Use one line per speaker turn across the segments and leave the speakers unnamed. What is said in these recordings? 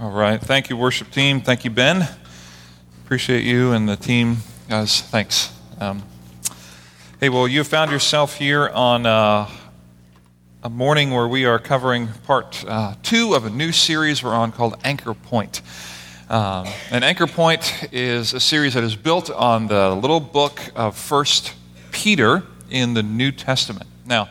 All right. Thank you, worship team. Thank you, Ben. Appreciate you and the team. Guys, thanks. Um, hey, well, you found yourself here on uh, a morning where we are covering part uh, two of a new series we're on called Anchor Point. Um, and Anchor Point is a series that is built on the little book of First Peter in the New Testament. Now,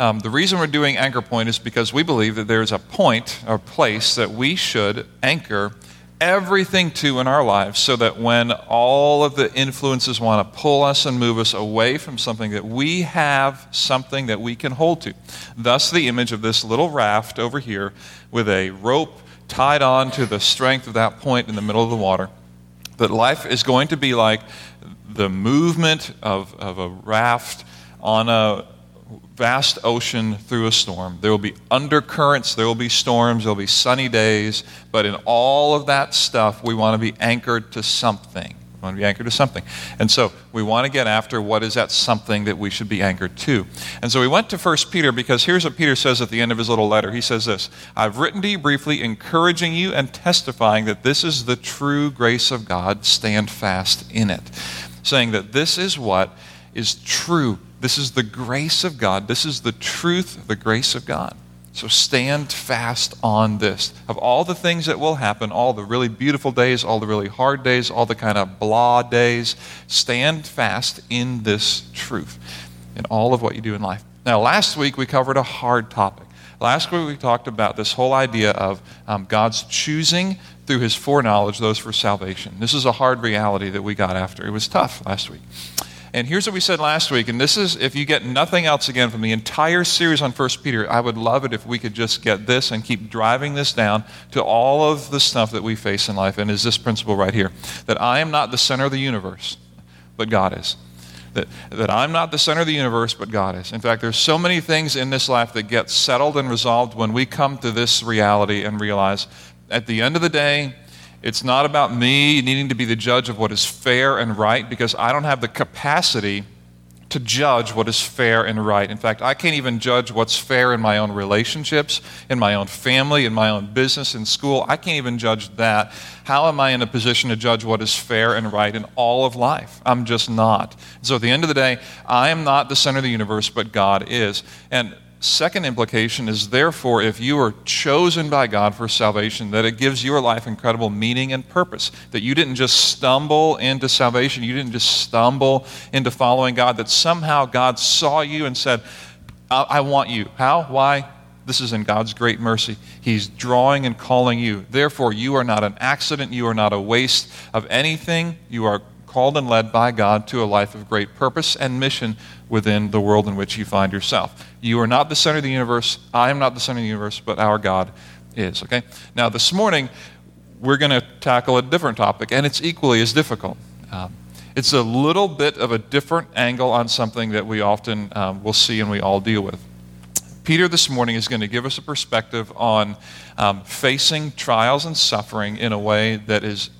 um, the reason we're doing Anchor Point is because we believe that there's a point or place that we should anchor everything to in our lives so that when all of the influences want to pull us and move us away from something that we have something that we can hold to thus the image of this little raft over here with a rope tied on to the strength of that point in the middle of the water. That life is going to be like the movement of, of a raft on a vast ocean through a storm. There will be undercurrents, there will be storms, there will be sunny days, but in all of that stuff, we want to be anchored to something We want to be anchored to something. And so we want to get after what is that something that we should be anchored to. And so we went to 1 Peter because here's what Peter says at the end of his little letter. He says this I've written to you briefly, encouraging you and testifying that this is the true grace of God. Stand fast in it. Saying that this is what is true. This is the grace of God. This is the truth, the grace of God. So stand fast on this. Of all the things that will happen, all the really beautiful days, all the really hard days, all the kind of blah days, stand fast in this truth in all of what you do in life. Now, last week we covered a hard topic. Last week we talked about this whole idea of um, God's choosing through his foreknowledge those for salvation. This is a hard reality that we got after. It was tough last week. And here's what we said last week, and this is if you get nothing else again from the entire series on 1 Peter, I would love it if we could just get this and keep driving this down to all of the stuff that we face in life. And is this principle right here that I am not the center of the universe, but God is. That, that I'm not the center of the universe, but God is. In fact, there's so many things in this life that get settled and resolved when we come to this reality and realize at the end of the day, it's not about me needing to be the judge of what is fair and right because I don't have the capacity to judge what is fair and right. In fact, I can't even judge what's fair in my own relationships, in my own family, in my own business, in school. I can't even judge that. How am I in a position to judge what is fair and right in all of life? I'm just not. So at the end of the day, I am not the center of the universe, but God is. And Second implication is therefore, if you are chosen by God for salvation, that it gives your life incredible meaning and purpose. That you didn't just stumble into salvation, you didn't just stumble into following God, that somehow God saw you and said, I, I want you. How? Why? This is in God's great mercy. He's drawing and calling you. Therefore, you are not an accident. You are not a waste of anything. You are called and led by God to a life of great purpose and mission within the world in which you find yourself. You are not the center of the universe. I am not the center of the universe, but our God is. Okay? Now, this morning, we're going to tackle a different topic, and it's equally as difficult. Um, it's a little bit of a different angle on something that we often um, will see and we all deal with. Peter this morning is going to give us a perspective on um, facing trials and suffering in a way that is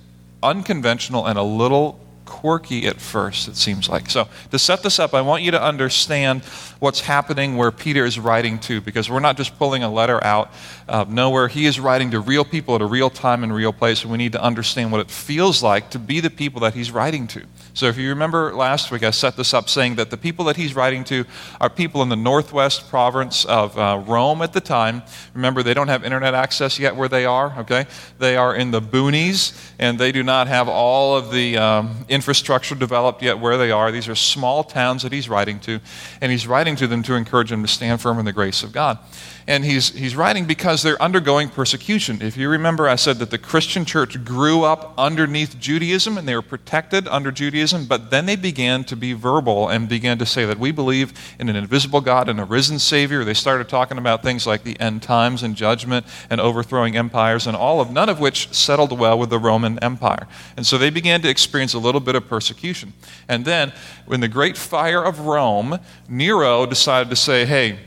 unconventional and a little quirky at first, it seems like. So, to set this up, I want you to understand what's happening where Peter is writing to, because we're not just pulling a letter out of nowhere. He is writing to real people at a real time and real place, and we need to understand what it feels like to be the people that he's writing to. So, if you remember last week, I set this up saying that the people that he's writing to are people in the northwest province of uh, Rome at the time. Remember, they don't have internet access yet where they are, okay? They are in the boonies, and they do not have all of the um, infrastructure developed yet where they are. These are small towns that he's writing to, and he's writing to them to encourage them to stand firm in the grace of God. And he's, he's writing because they're undergoing persecution. If you remember, I said that the Christian church grew up underneath Judaism and they were protected under Judaism, but then they began to be verbal and began to say that we believe in an invisible God and a risen Savior. They started talking about things like the end times and judgment and overthrowing empires and all of none of which settled well with the Roman Empire. And so they began to experience a little bit of persecution. And then, when the great fire of Rome, Nero decided to say, hey,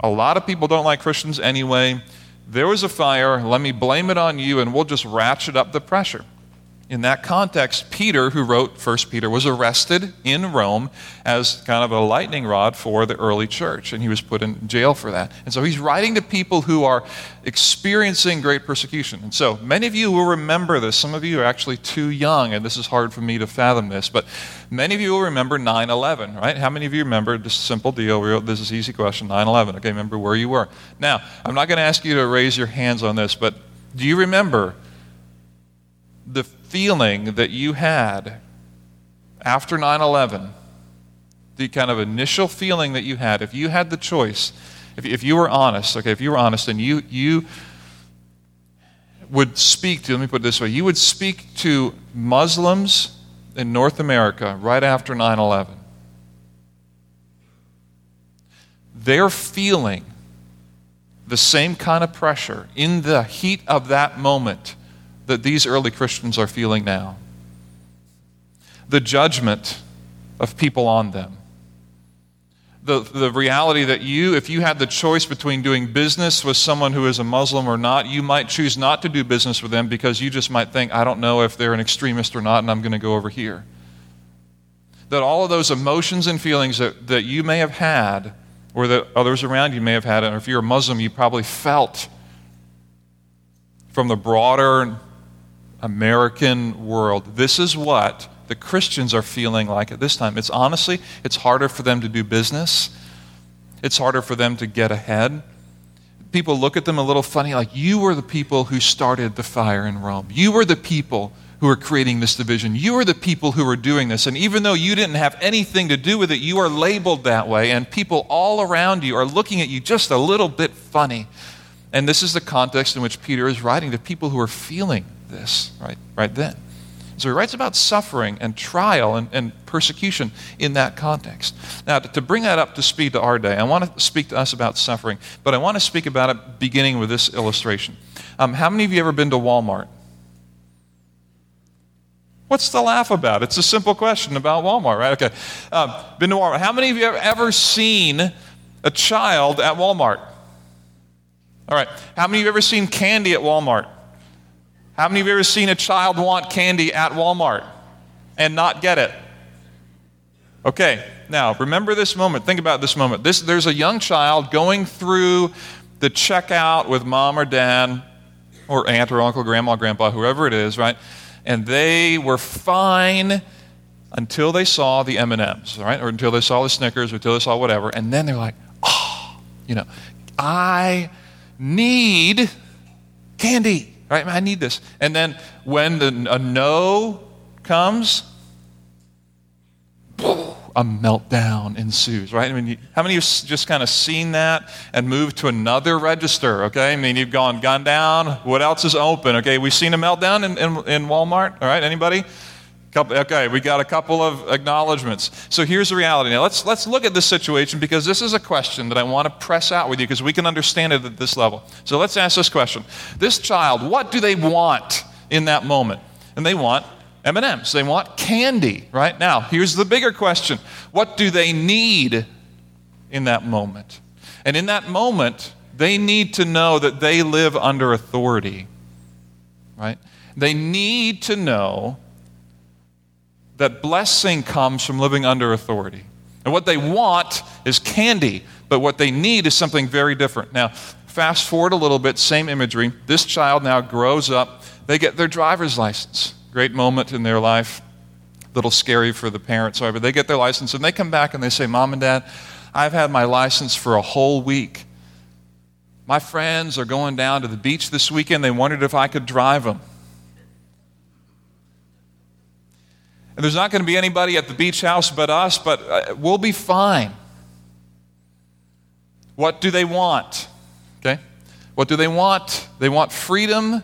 a lot of people don't like Christians anyway. There was a fire. Let me blame it on you, and we'll just ratchet up the pressure. In that context, Peter, who wrote 1 Peter, was arrested in Rome as kind of a lightning rod for the early church, and he was put in jail for that. And so he's writing to people who are experiencing great persecution. And so many of you will remember this. Some of you are actually too young, and this is hard for me to fathom this, but many of you will remember 9 11, right? How many of you remember this simple deal? This is easy question 9 11. Okay, remember where you were. Now, I'm not going to ask you to raise your hands on this, but do you remember the feeling that you had after 9 11, the kind of initial feeling that you had, if you had the choice, if, if you were honest, okay, if you were honest and you, you would speak to, let me put it this way, you would speak to Muslims in North America right after 9 11. They're feeling the same kind of pressure in the heat of that moment that these early Christians are feeling now. The judgment of people on them. The, the reality that you, if you had the choice between doing business with someone who is a Muslim or not, you might choose not to do business with them because you just might think, I don't know if they're an extremist or not, and I'm going to go over here. That all of those emotions and feelings that, that you may have had, or that others around you may have had, and if you're a Muslim, you probably felt from the broader American world. This is what the Christians are feeling like at this time. It's honestly, it's harder for them to do business. It's harder for them to get ahead. People look at them a little funny, like, you were the people who started the fire in Rome. You were the people who are creating this division. You are the people who are doing this. And even though you didn't have anything to do with it, you are labeled that way. And people all around you are looking at you just a little bit funny. And this is the context in which Peter is writing to people who are feeling this right, right then. So he writes about suffering and trial and, and persecution in that context. Now, to, to, bring that up to speed to our day, I want to speak to us about suffering, but I want to speak about it beginning with this illustration. Um, how many of you ever been to Walmart? What's the laugh about? It's a simple question about Walmart, right? Okay. Um, been to Walmart. How many of you have ever seen a child at Walmart? All right. How many of you have ever seen candy at Walmart? How many of you ever seen a child want candy at Walmart and not get it? Okay, now remember this moment. Think about this moment. This, there's a young child going through the checkout with mom or dad or aunt or uncle, grandma, grandpa, whoever it is, right? And they were fine until they saw the M&Ms, right? Or until they saw the Snickers, or until they saw whatever. And then they're like, oh, you know, I need candy. Right? I need this. And then when the, a no comes, a meltdown ensues, right? I mean, how many of you just kind of seen that and moved to another register, okay? I mean, you've gone, gone down. What else is open, okay? We've seen a meltdown in, in, in Walmart, all right? Anybody? Couple, okay, we got a couple of acknowledgments. So here's the reality. Now let's let's look at this situation because this is a question that I want to press out with you because we can understand it at this level. So let's ask this question: This child, what do they want in that moment? And they want M&Ms. They want candy. Right now, here's the bigger question: What do they need in that moment? And in that moment, they need to know that they live under authority. Right? They need to know that blessing comes from living under authority. And what they want is candy, but what they need is something very different. Now, fast forward a little bit, same imagery. This child now grows up, they get their driver's license. Great moment in their life. Little scary for the parents, however. They get their license and they come back and they say, Mom and Dad, I've had my license for a whole week. My friends are going down to the beach this weekend. They wondered if I could drive them. And there's not going to be anybody at the beach house but us, but uh, we'll be fine. What do they want? Okay? What do they want? They want freedom.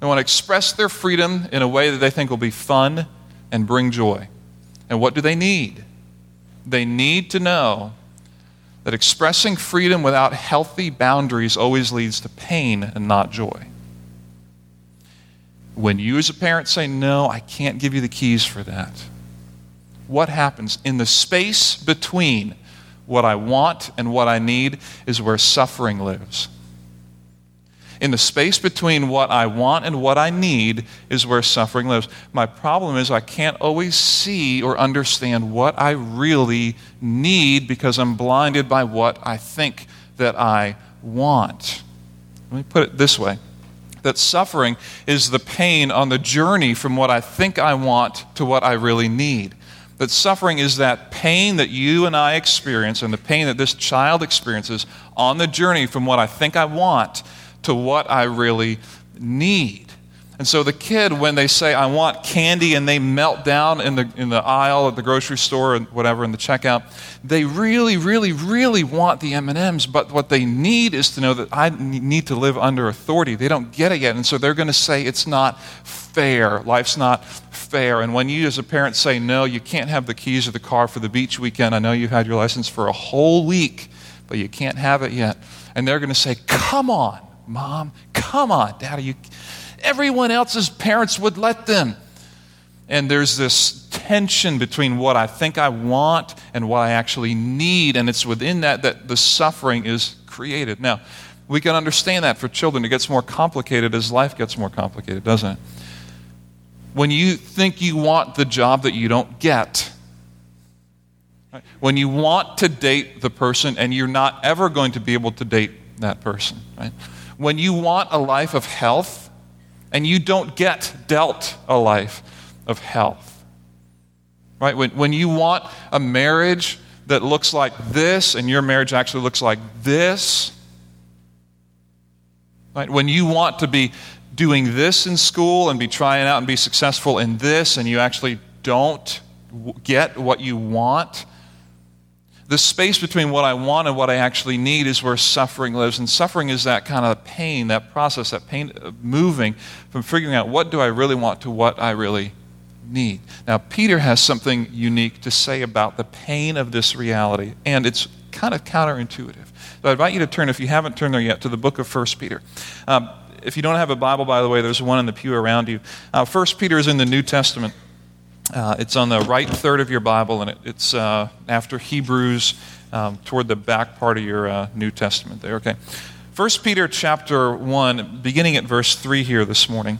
They want to express their freedom in a way that they think will be fun and bring joy. And what do they need? They need to know that expressing freedom without healthy boundaries always leads to pain and not joy. When you, as a parent, say, No, I can't give you the keys for that, what happens? In the space between what I want and what I need is where suffering lives. In the space between what I want and what I need is where suffering lives. My problem is I can't always see or understand what I really need because I'm blinded by what I think that I want. Let me put it this way that suffering is the pain on the journey from what I think I want to what I really need. That suffering is that pain that you and I experience and the pain that this child experiences on the journey from what I think I want to what I really need. And so the kid, when they say, I want candy, and they melt down in the, in the aisle at the grocery store or whatever in the checkout, they really, really, really want the M&Ms, but what they need is to know that I need to live under authority. They don't get it yet, and so they're going to say it's not fair. Life's not fair. And when you as a parent say, no, you can't have the keys of the car for the beach weekend, I know you've had your license for a whole week, but you can't have it yet. And they're going to say, come on, mom, come on, daddy, you everyone else's parents would let them. And there's this tension between what I think I want and what I actually need, and it's within that that the suffering is created. Now, we can understand that for children. It gets more complicated as life gets more complicated, doesn't it? When you think you want the job that you don't get, right? when you want to date the person and you're not ever going to be able to date that person, right? when you want a life of health and you don't get dealt a life of health. Right? When, when you want a marriage that looks like this and your marriage actually looks like this, right? When you want to be doing this in school and be trying out and be successful in this and you actually don't get what you want, the space between what I want and what I actually need is where suffering lives. And suffering is that kind of pain, that process, that pain of moving from figuring out what do I really want to what I really need. Now, Peter has something unique to say about the pain of this reality, and it's kind of counterintuitive. So I invite you to turn, if you haven't turned there yet, to the book of 1 Peter. Um, if you don't have a Bible, by the way, there's one in the pew around you. Uh, 1 Peter is in the New Testament. Uh, it's on the right third of your Bible, and it, it's uh, after Hebrews, um, toward the back part of your uh, New Testament there. Okay. 1 Peter chapter 1, beginning at verse 3 here this morning.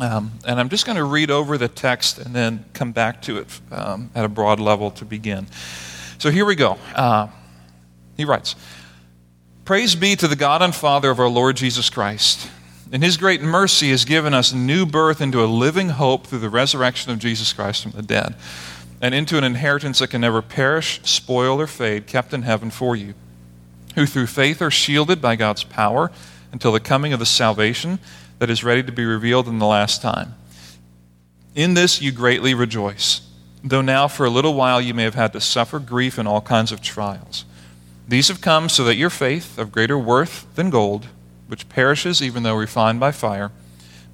Um, and I'm just going to read over the text and then come back to it um, at a broad level to begin. So here we go. Uh, he writes Praise be to the God and Father of our Lord Jesus Christ in His great mercy, has given us new birth into a living hope through the resurrection of Jesus Christ from the dead, and into an inheritance that can never perish, spoil, or fade, kept in heaven for you, who through faith are shielded by God's power until the coming of the salvation that is ready to be revealed in the last time. In this you greatly rejoice, though now for a little while you may have had to suffer grief in all kinds of trials. These have come so that your faith, of greater worth than gold, which perishes even though refined by fire,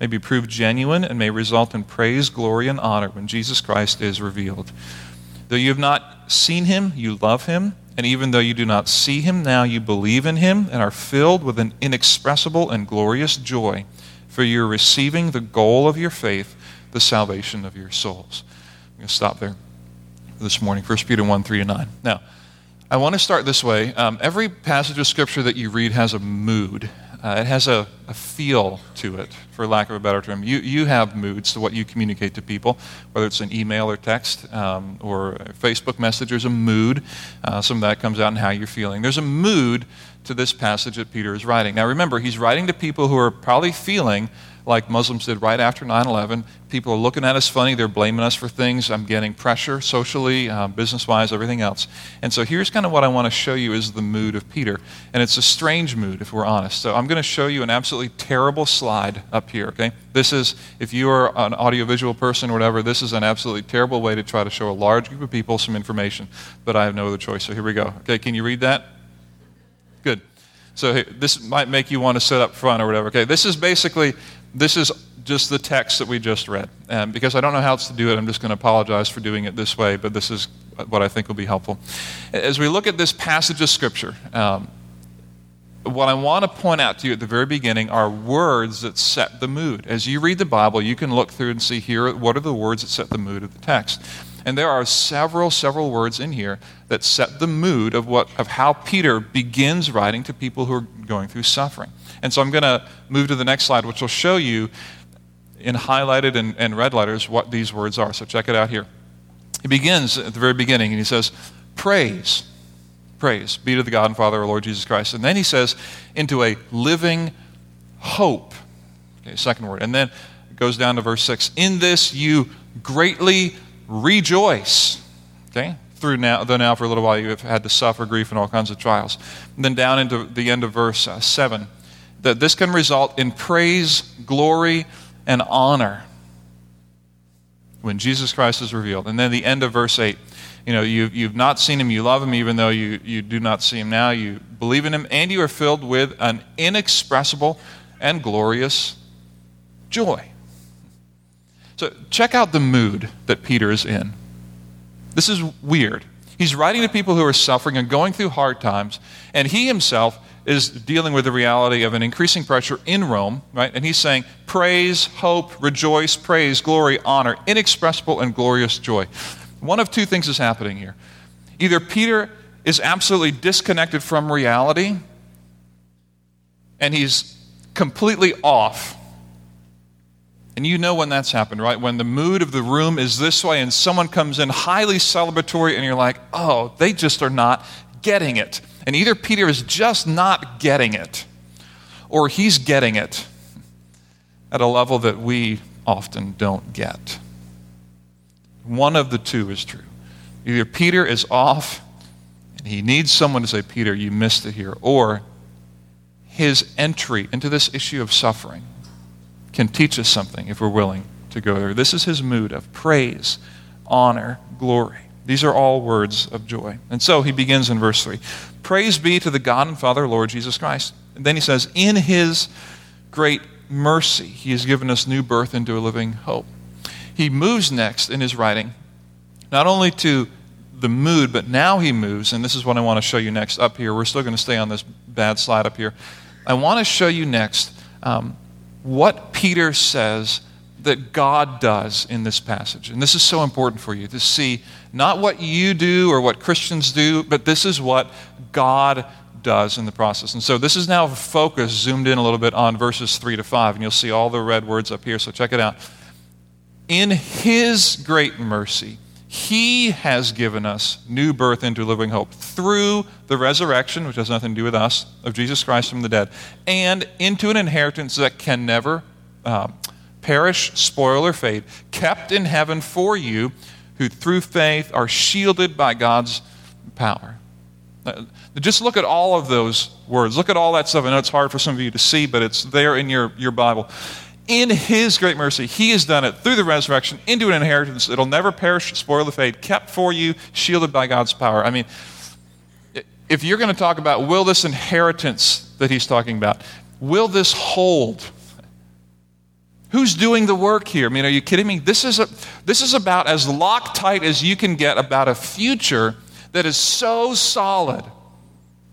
may be proved genuine and may result in praise, glory, and honor when Jesus Christ is revealed. Though you have not seen him, you love him, and even though you do not see him now, you believe in him and are filled with an inexpressible and glorious joy, for you're receiving the goal of your faith, the salvation of your souls. I'm going to stop there this morning, 1 Peter 1 3 to 9. Now, I want to start this way. Um, every passage of Scripture that you read has a mood. Uh, it has a, a, feel to it, for lack of a better term. You, you have moods to what you communicate to people, whether it's an email or text um, or Facebook message. There's a mood. Uh, some of that comes out in how you're feeling. There's a mood to this passage that Peter is writing. Now, remember, he's writing to people who are probably feeling like Muslims did right after 9 11. People are looking at us funny. They're blaming us for things. I'm getting pressure socially, uh, business wise, everything else. And so here's kind of what I want to show you is the mood of Peter. And it's a strange mood, if we're honest. So I'm going to show you an absolutely terrible slide up here, okay? This is, if you are an audiovisual person or whatever, this is an absolutely terrible way to try to show a large group of people some information. But I have no other choice. So here we go. Okay, can you read that? Good. So this might make you want to sit up front or whatever. Okay, this is basically this is just the text that we just read. And because I don't know how else to do it, I'm just going to apologize for doing it this way, but this is what I think will be helpful. As we look at this passage of Scripture, um, what I want to point out to you at the very beginning are words that set the mood. As you read the Bible, you can look through and see here what are the words that set the mood of the text. And there are several, several words in here that set the mood of, what, of how Peter begins writing to people who are going through suffering. And so I'm going to move to the next slide, which will show you in highlighted and, and red letters what these words are. So check it out here. He begins at the very beginning and he says, Praise, praise be to the God and Father, of our Lord Jesus Christ. And then he says, into a living hope. Okay, second word. And then it goes down to verse 6. In this you greatly rejoice. Okay? Through now, though now for a little while you have had to suffer grief and all kinds of trials. And then down into the end of verse uh, 7. That this can result in praise, glory, and honor when Jesus Christ is revealed. And then the end of verse 8. You know, you, you've not seen him, you love him, even though you, you do not see him now. You believe in him, and you are filled with an inexpressible and glorious joy. So, check out the mood that Peter is in. This is weird. He's writing to people who are suffering and going through hard times, and he himself is dealing with the reality of an increasing pressure in Rome, right? And he's saying, praise, hope, rejoice, praise, glory, honor, inexpressible and glorious joy. One of two things is happening here. Either Peter is absolutely disconnected from reality and he's completely off. And you know when that's happened, right? When the mood of the room is this way and someone comes in highly celebratory and you're like, oh, they just are not getting it. And either Peter is just not getting it, or he's getting it at a level that we often don't get. One of the two is true. Either Peter is off and he needs someone to say, Peter, you missed it here, or his entry into this issue of suffering can teach us something if we're willing to go there. This is his mood of praise, honor, glory. These are all words of joy. And so he begins in verse 3 Praise be to the God and Father, Lord Jesus Christ. And then he says, In his great mercy, he has given us new birth into a living hope. He moves next in his writing, not only to the mood, but now he moves, and this is what I want to show you next up here. We're still going to stay on this bad slide up here. I want to show you next um, what Peter says that God does in this passage. And this is so important for you to see not what you do or what Christians do, but this is what God does in the process. And so this is now focus zoomed in a little bit on verses 3 to 5, and you'll see all the red words up here, so check it out. In His great mercy, He has given us new birth into living hope through the resurrection, which has nothing to do with us, of Jesus Christ from the dead, and into an inheritance that can never um, perish, spoil, or fade, kept in heaven for you, who through faith are shielded by God's power. Just look at all of those words. Look at all that stuff. I know it's hard for some of you to see, but it's there in your, your Bible. In His great mercy, He has done it through the resurrection into an inheritance that'll never perish, spoil, or fade, kept for you, shielded by God's power. I mean, if you're going to talk about will this inheritance that He's talking about, will this hold? Who's doing the work here? I mean, are you kidding me? This is, a, this is about as Loctite as you can get about a future that is so solid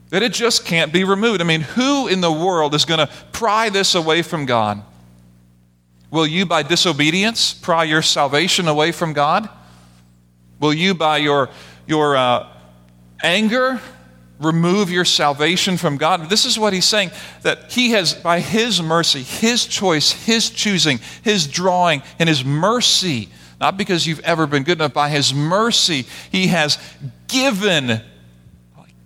that it just can't be removed. I mean, who in the world is going to pry this away from God? Will you, by disobedience, pry your salvation away from God? Will you, by your, your uh, anger, remove your salvation from God. This is what he's saying that he has, by his mercy, his choice, his choosing, his drawing, and his mercy, not because you've ever been good enough, by his mercy, he has given,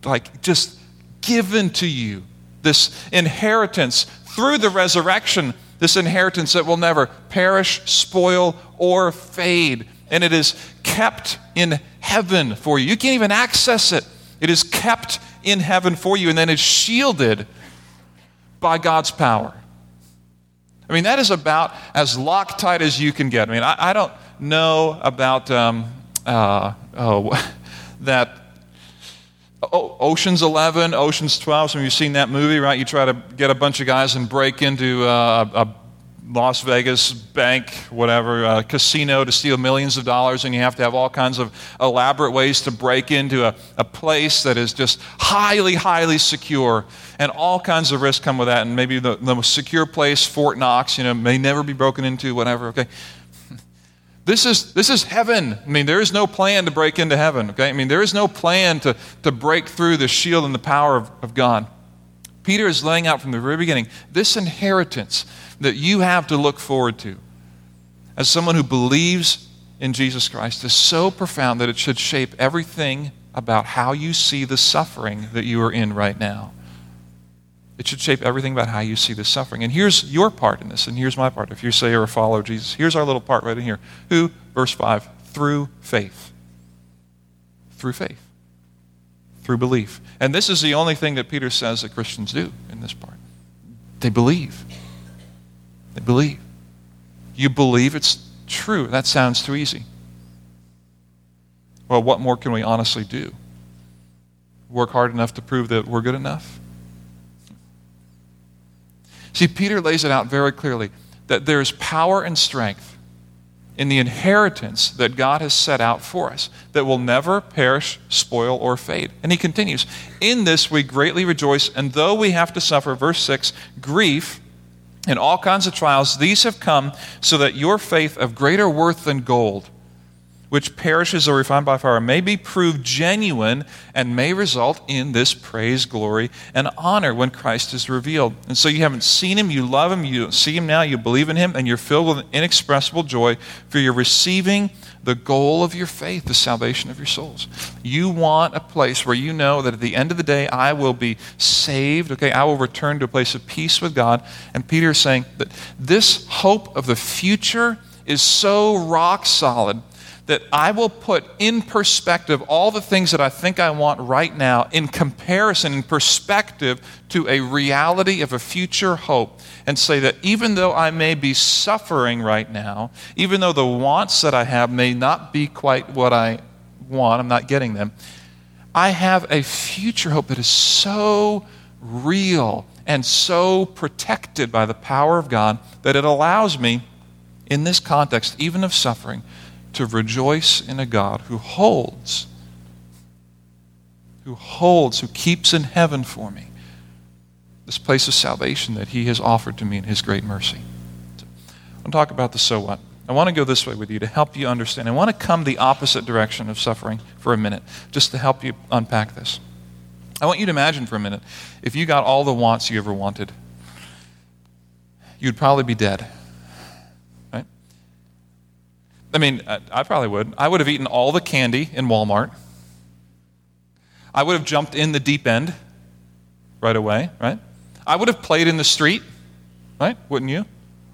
like just given to you this inheritance through the resurrection, this inheritance that will never perish, spoil, or fade. And it is kept in heaven for you. You can't even access it. It is kept in heaven for you and then is shielded by God's power. I mean, that is about as Loctite as you can get. I mean, I, I don't know about um, uh, oh, that oh, Ocean's 11, Ocean's 12. Some of you have seen that movie, right? You try to get a bunch of guys and break into uh, a Las Vegas bank, whatever, a casino to steal millions of dollars, and you have to have all kinds of elaborate ways to break into a, a place that is just highly, highly secure. And all kinds of risks come with that. And maybe the, the most secure place, Fort Knox, you know, may never be broken into, whatever, okay? This is, this is heaven. I mean, there is no plan to break into heaven, okay? I mean, there is no plan to, to break through the shield and the power of, of God. Peter is laying out from the very beginning this inheritance that you have to look forward to as someone who believes in Jesus Christ is so profound that it should shape everything about how you see the suffering that you are in right now. It should shape everything about how you see the suffering. And here's your part in this, and here's my part. If you say you're a follower of Jesus, here's our little part right in here. Who, verse 5, through faith. Through faith. Through belief. And this is the only thing that Peter says that Christians do in this part. They believe. They believe. You believe it's true. That sounds too easy. Well, what more can we honestly do? Work hard enough to prove that we're good enough? See, Peter lays it out very clearly that there's power and strength in the inheritance that God has set out for us that will never perish, spoil, or fade. And he continues, In this we greatly rejoice, and though we have to suffer, verse 6, grief and all kinds of trials, these have come so that your faith of greater worth than gold which perishes or refined by fire, may be proved genuine and may result in this praise, glory, and honor when Christ is revealed. And so you haven't seen him, you love him, you see him now, you believe in him, and you're filled with inexpressible joy for you're receiving the goal of your faith, the salvation of your souls. You want a place where you know that at the end of the day, I will be saved, okay? I will return to a place of peace with God. And Peter is saying that this hope of the future is so rock solid that I will put in perspective all the things that I think I want right now in comparison, in perspective to a reality of a future hope, and say that even though I may be suffering right now, even though the wants that I have may not be quite what I want, I'm not getting them, I have a future hope that is so real and so protected by the power of God that it allows me, in this context, even of suffering, to rejoice in a God who holds, who holds, who keeps in heaven for me this place of salvation that He has offered to me in His great mercy. So, I want to talk about the so what. I want to go this way with you to help you understand. I want to come the opposite direction of suffering for a minute, just to help you unpack this. I want you to imagine for a minute if you got all the wants you ever wanted, you'd probably be dead. I mean, I probably would. I would have eaten all the candy in Walmart. I would have jumped in the deep end right away, right? I would have played in the street, right? Wouldn't you?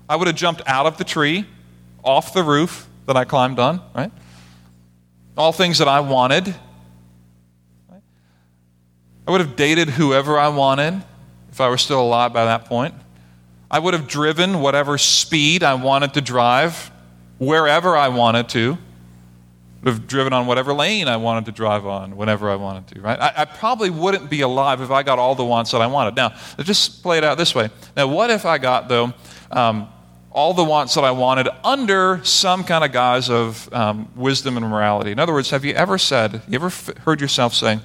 I would have jumped out of the tree, off the roof that I climbed on, right? All things that I wanted. Right? I would have dated whoever I wanted if I were still alive by that point. I would have driven whatever speed I wanted to drive wherever I wanted to. Would have driven on whatever lane I wanted to drive on whenever I wanted to, right? I, I, probably wouldn't be alive if I got all the wants that I wanted. Now, let's just play it out this way. Now, what if I got, though, um, all the wants that I wanted under some kind of guise of um, wisdom and morality? In other words, have you ever said, you ever f- heard yourself say,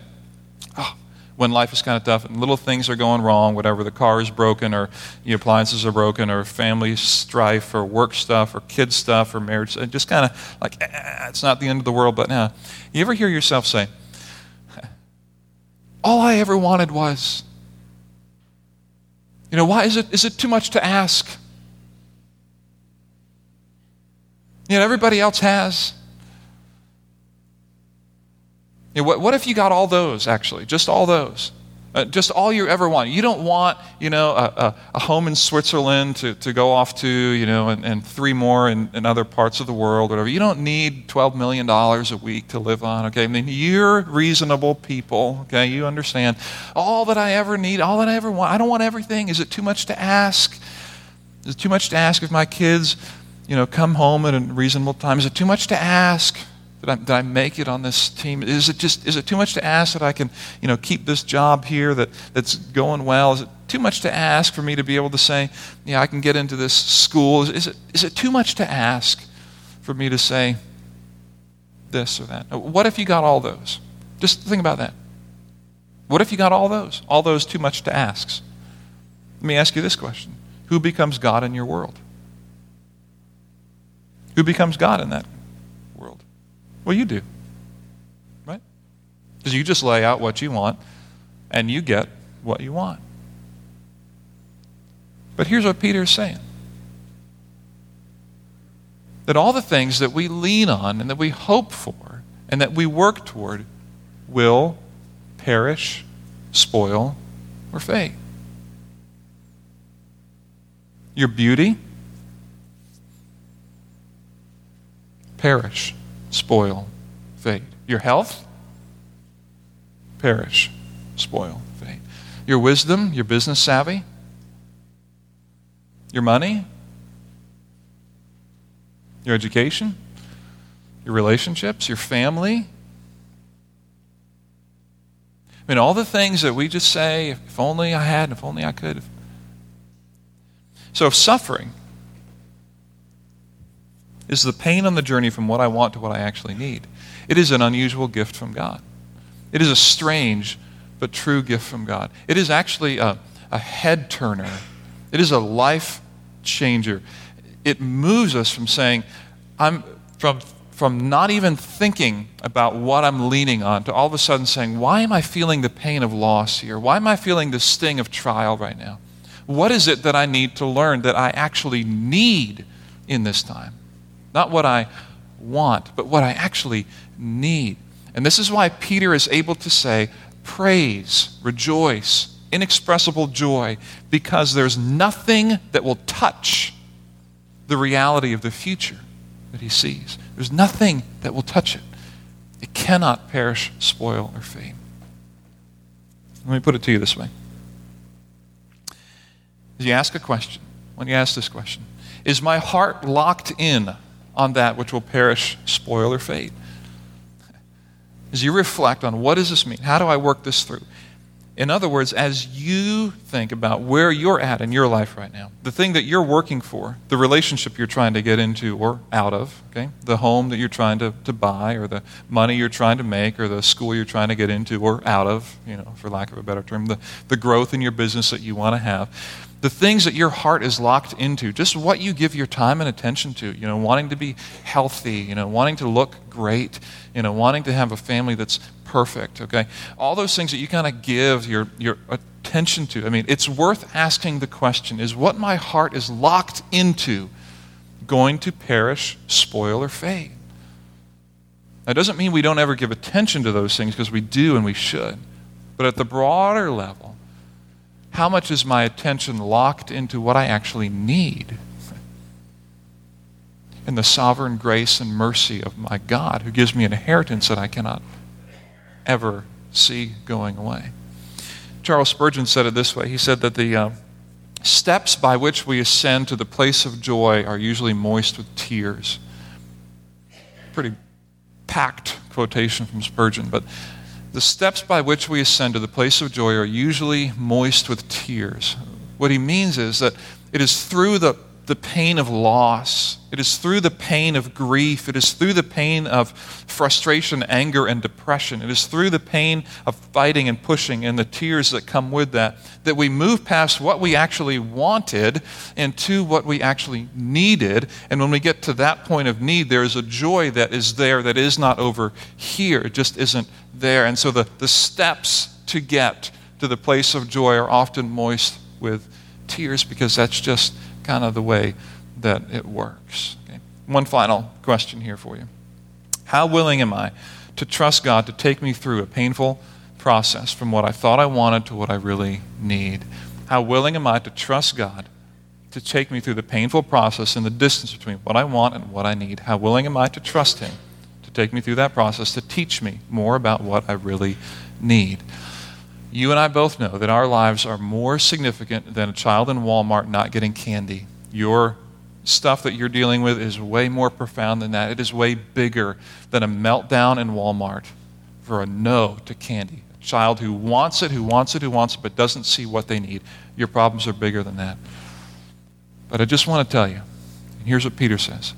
oh, when life is kind of tough and little things are going wrong, whatever the car is broken or the appliances are broken or family strife or work stuff or kid stuff or marriage, just kind of like, eh, it's not the end of the world, but now. You ever hear yourself say, all I ever wanted was, you know, why is it, is it too much to ask? You know, everybody else has. You know, what, what if you got all those, actually? Just all those? Uh, just all you ever want. You don't want, you know, a, a, a, home in Switzerland to, to go off to, you know, and, and three more in, in other parts of the world, whatever. You don't need $12 million a week to live on, okay? I mean, you're reasonable people, okay? You understand. All that I ever need, all that I ever want, I don't want everything. Is it too much to ask? Is it too much to ask if my kids, you know, come home at a reasonable time? Is it too much to ask? Did I, I make it on this team? Is it just is it too much to ask that I can you know keep this job here that, that's going well? Is it too much to ask for me to be able to say, yeah, I can get into this school? Is, is it is it too much to ask for me to say this or that? What if you got all those? Just think about that. What if you got all those? All those too much to asks. Let me ask you this question: Who becomes God in your world? Who becomes God in that Well, you do. Right? Because you just lay out what you want and you get what you want. But here's what Peter is saying that all the things that we lean on and that we hope for and that we work toward will perish, spoil, or fade. Your beauty, perish, spoil, fade. Your health, perish, spoil, fade. Your wisdom, your business savvy, your money, your education, your relationships, your family. I mean, all the things that we just say, if only I had, if only I could. So, if suffering is the pain on the journey from what I want to what I actually need, it is an unusual gift from God. It is a strange but true gift from God. It is actually a, a head turner, it is a life changer it moves us from saying, I'm from from not even thinking about what I'm leaning on to all of a sudden saying, Why am I feeling the pain of loss here? Why am I feeling the sting of trial right now? What is it that I need to learn that I actually need in this time? Not what I want, but what I actually need. And this is why Peter is able to say, Praise, rejoice, inexpressible joy, because there's nothing that will touch the reality of the future that he sees. There's nothing that will touch it. It cannot perish, spoil, or fade. Let me put it to you this way. As you ask a question, when you ask this question, is my heart locked in on that which will perish, spoil, or fade? As you reflect on what does this mean? How do I work this through? In other words, as you think about where you're at in your life right now, the thing that you're working for, the relationship you're trying to get into or out of, okay, the home that you're trying to, to buy, or the money you're trying to make, or the school you're trying to get into or out of, you know, for lack of a better term, the, the growth in your business that you want to have, the things that your heart is locked into, just what you give your time and attention to, you know, wanting to be healthy, you know, wanting to look great, you know, wanting to have a family that's perfect, okay? All those things that you kind of give your, your attention to. I mean, it's worth asking the question is what my heart is locked into going to perish, spoil, or fade? That doesn't mean we don't ever give attention to those things because we do and we should. But at the broader level, how much is my attention locked into what I actually need? In the sovereign grace and mercy of my God, who gives me an inheritance that I cannot ever see going away. Charles Spurgeon said it this way He said that the uh, steps by which we ascend to the place of joy are usually moist with tears. Pretty packed quotation from Spurgeon, but the steps by which we ascend to the place of joy are usually moist with tears. What he means is that it is through the the pain of loss. It is through the pain of grief. It is through the pain of frustration, anger, and depression. It is through the pain of fighting and pushing and the tears that come with that that we move past what we actually wanted into what we actually needed. And when we get to that point of need, there is a joy that is there that is not over here. It just isn't there. And so the, the steps to get to the place of joy are often moist with tears because that's just kind of the way that it works. Okay. One final question here for you How willing am I to trust God to take me through a painful process from what I thought I wanted to what I really need? How willing am I to trust God to take me through the painful process and the distance between what I want and what I need? How willing am I to trust Him to take me through that process to teach me more about what I really need? You and I both know that our lives are more significant than a child in Walmart not getting candy. Your stuff that you're dealing with is way more profound than that. It is way bigger than a meltdown in Walmart for a no to candy. A child who wants it, who wants it, who wants it, but doesn't see what they need. Your problems are bigger than that. But I just want to tell you, and here's what Peter says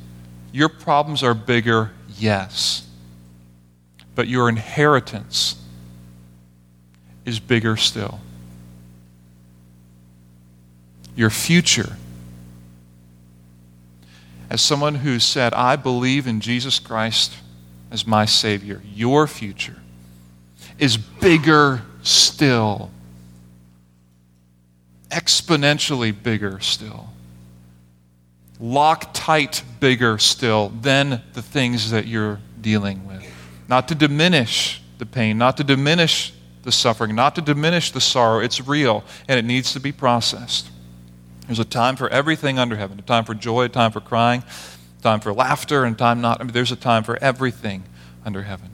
Your problems are bigger, yes, but your inheritance is bigger still. Your future. As someone who said, I believe in Jesus Christ as my Savior, your future is bigger still, exponentially bigger still, lock tight bigger still than the things that you're dealing with. Not to diminish the pain, not to diminish the suffering, not to diminish the sorrow. It's real and it needs to be processed. There's a time for everything under heaven a time for joy, a time for crying, a time for laughter, and time not. I mean, there's a time for everything under heaven.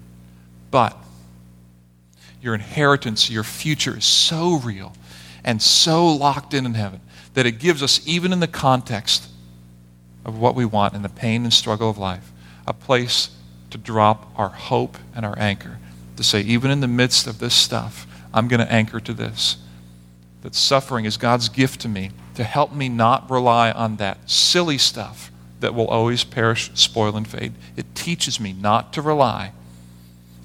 But your inheritance, your future is so real and so locked in in heaven that it gives us, even in the context of what we want in the pain and struggle of life, a place to drop our hope and our anchor. To say, even in the midst of this stuff, I'm going to anchor to this. That suffering is God's gift to me to help me not rely on that silly stuff that will always perish, spoil, and fade. It teaches me not to rely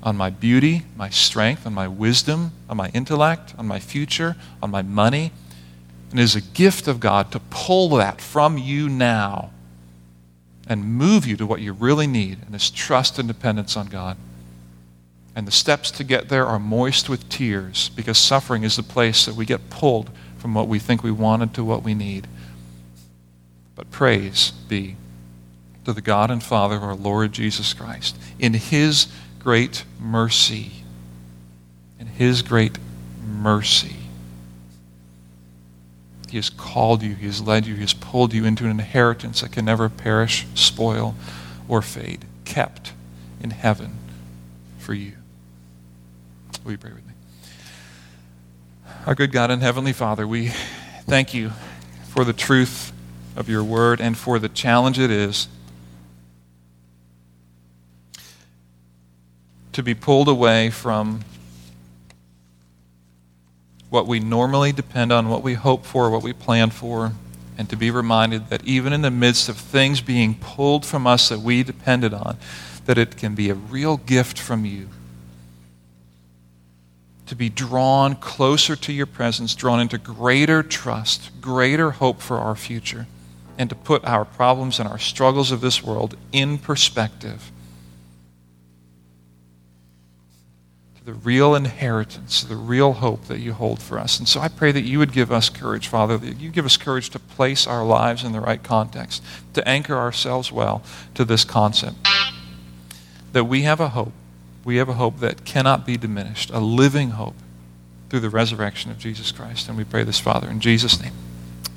on my beauty, my strength, on my wisdom, on my intellect, on my future, on my money. And it is a gift of God to pull that from you now and move you to what you really need, and this trust and dependence on God. And the steps to get there are moist with tears because suffering is the place that we get pulled from what we think we wanted to what we need. But praise be to the God and Father of our Lord Jesus Christ. In His great mercy, in His great mercy, He has called you, He has led you, He has pulled you into an inheritance that can never perish, spoil, or fade, kept in heaven for you. Will you pray with me? Our good God and Heavenly Father, we thank you for the truth of your word and for the challenge it is to be pulled away from what we normally depend on, what we hope for, what we plan for, and to be reminded that even in the midst of things being pulled from us that we depended on, that it can be a real gift from you to be drawn closer to your presence, drawn into greater trust, greater hope for our future, and to put our problems and our struggles of this world in perspective to the real inheritance, the real hope that you hold for us. And so I pray that you would give us courage, Father, that you give us courage to place our lives in the right context, to anchor ourselves well to this concept, that we have a hope we have a hope that cannot be diminished, a living hope through the resurrection of Jesus Christ. And we pray this, Father, in Jesus' name.